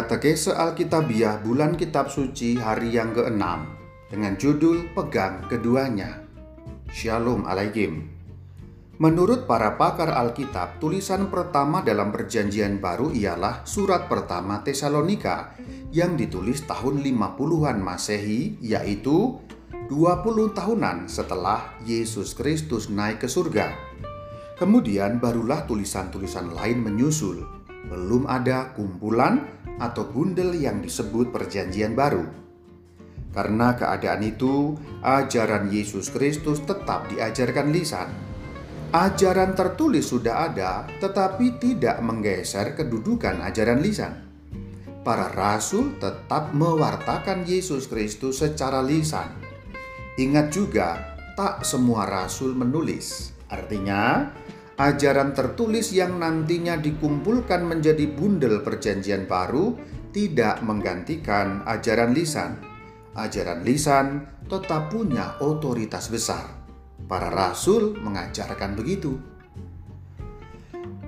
Katekese Alkitabiah Bulan Kitab Suci hari yang ke-6 dengan judul Pegang Keduanya. Shalom Alaikum. Menurut para pakar Alkitab, tulisan pertama dalam perjanjian baru ialah surat pertama Tesalonika yang ditulis tahun 50-an Masehi, yaitu 20 tahunan setelah Yesus Kristus naik ke surga. Kemudian barulah tulisan-tulisan lain menyusul. Belum ada kumpulan atau bundel yang disebut Perjanjian Baru. Karena keadaan itu, ajaran Yesus Kristus tetap diajarkan lisan. Ajaran tertulis sudah ada, tetapi tidak menggeser kedudukan ajaran lisan. Para rasul tetap mewartakan Yesus Kristus secara lisan. Ingat juga, tak semua rasul menulis. Artinya, ajaran tertulis yang nantinya dikumpulkan menjadi bundel perjanjian baru tidak menggantikan ajaran lisan. Ajaran lisan tetap punya otoritas besar. Para rasul mengajarkan begitu.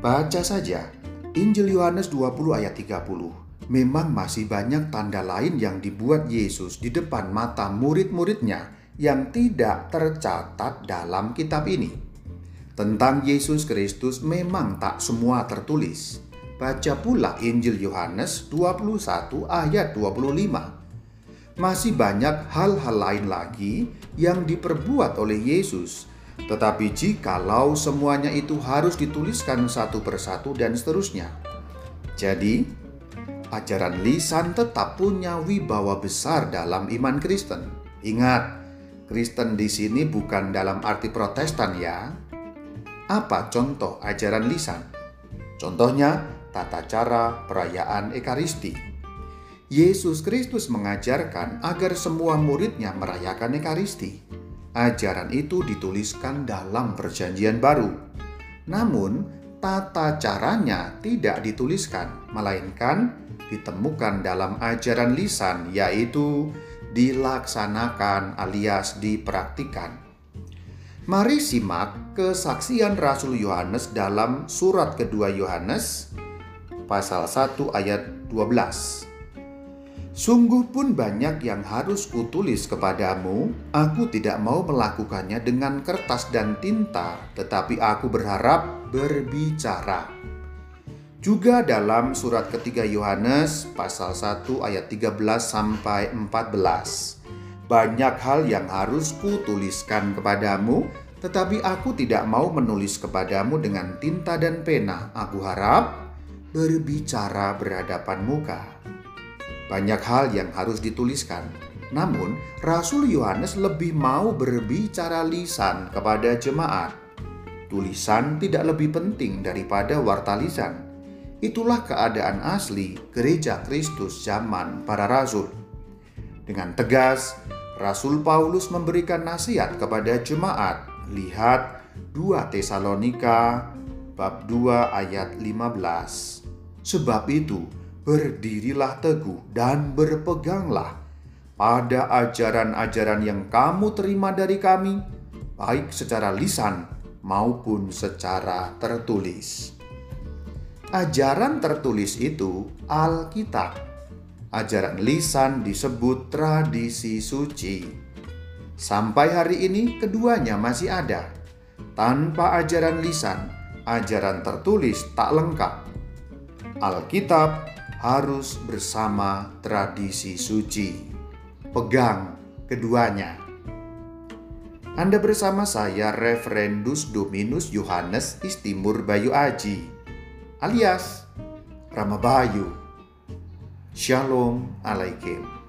Baca saja Injil Yohanes 20 ayat 30. Memang masih banyak tanda lain yang dibuat Yesus di depan mata murid-muridnya yang tidak tercatat dalam kitab ini. Tentang Yesus Kristus memang tak semua tertulis. Baca pula Injil Yohanes 21 ayat 25. Masih banyak hal-hal lain lagi yang diperbuat oleh Yesus. Tetapi jikalau semuanya itu harus dituliskan satu persatu dan seterusnya. Jadi, ajaran lisan tetap punya wibawa besar dalam iman Kristen. Ingat, Kristen di sini bukan dalam arti Protestan ya, apa contoh ajaran lisan? Contohnya, tata cara perayaan Ekaristi. Yesus Kristus mengajarkan agar semua muridnya merayakan Ekaristi. Ajaran itu dituliskan dalam Perjanjian Baru. Namun, tata caranya tidak dituliskan, melainkan ditemukan dalam ajaran lisan, yaitu dilaksanakan alias dipraktikan. Mari simak kesaksian Rasul Yohanes dalam surat kedua Yohanes pasal 1 ayat 12. Sungguh pun banyak yang harus kutulis kepadamu, aku tidak mau melakukannya dengan kertas dan tinta, tetapi aku berharap berbicara. Juga dalam surat ketiga Yohanes pasal 1 ayat 13 sampai 14 banyak hal yang harus kutuliskan kepadamu, tetapi aku tidak mau menulis kepadamu dengan tinta dan pena. Aku harap berbicara berhadapan muka. Banyak hal yang harus dituliskan, namun Rasul Yohanes lebih mau berbicara lisan kepada jemaat. Tulisan tidak lebih penting daripada warta lisan. Itulah keadaan asli gereja Kristus zaman para rasul. Dengan tegas, Rasul Paulus memberikan nasihat kepada jemaat. Lihat 2 Tesalonika bab 2 ayat 15. Sebab itu, berdirilah teguh dan berpeganglah pada ajaran-ajaran yang kamu terima dari kami, baik secara lisan maupun secara tertulis. Ajaran tertulis itu Alkitab ajaran lisan disebut tradisi suci. Sampai hari ini keduanya masih ada. Tanpa ajaran lisan, ajaran tertulis tak lengkap. Alkitab harus bersama tradisi suci. Pegang keduanya. Anda bersama saya Referendus Dominus Yohanes Istimur Bayu Aji alias Rama Bayu Shalom Alaikum.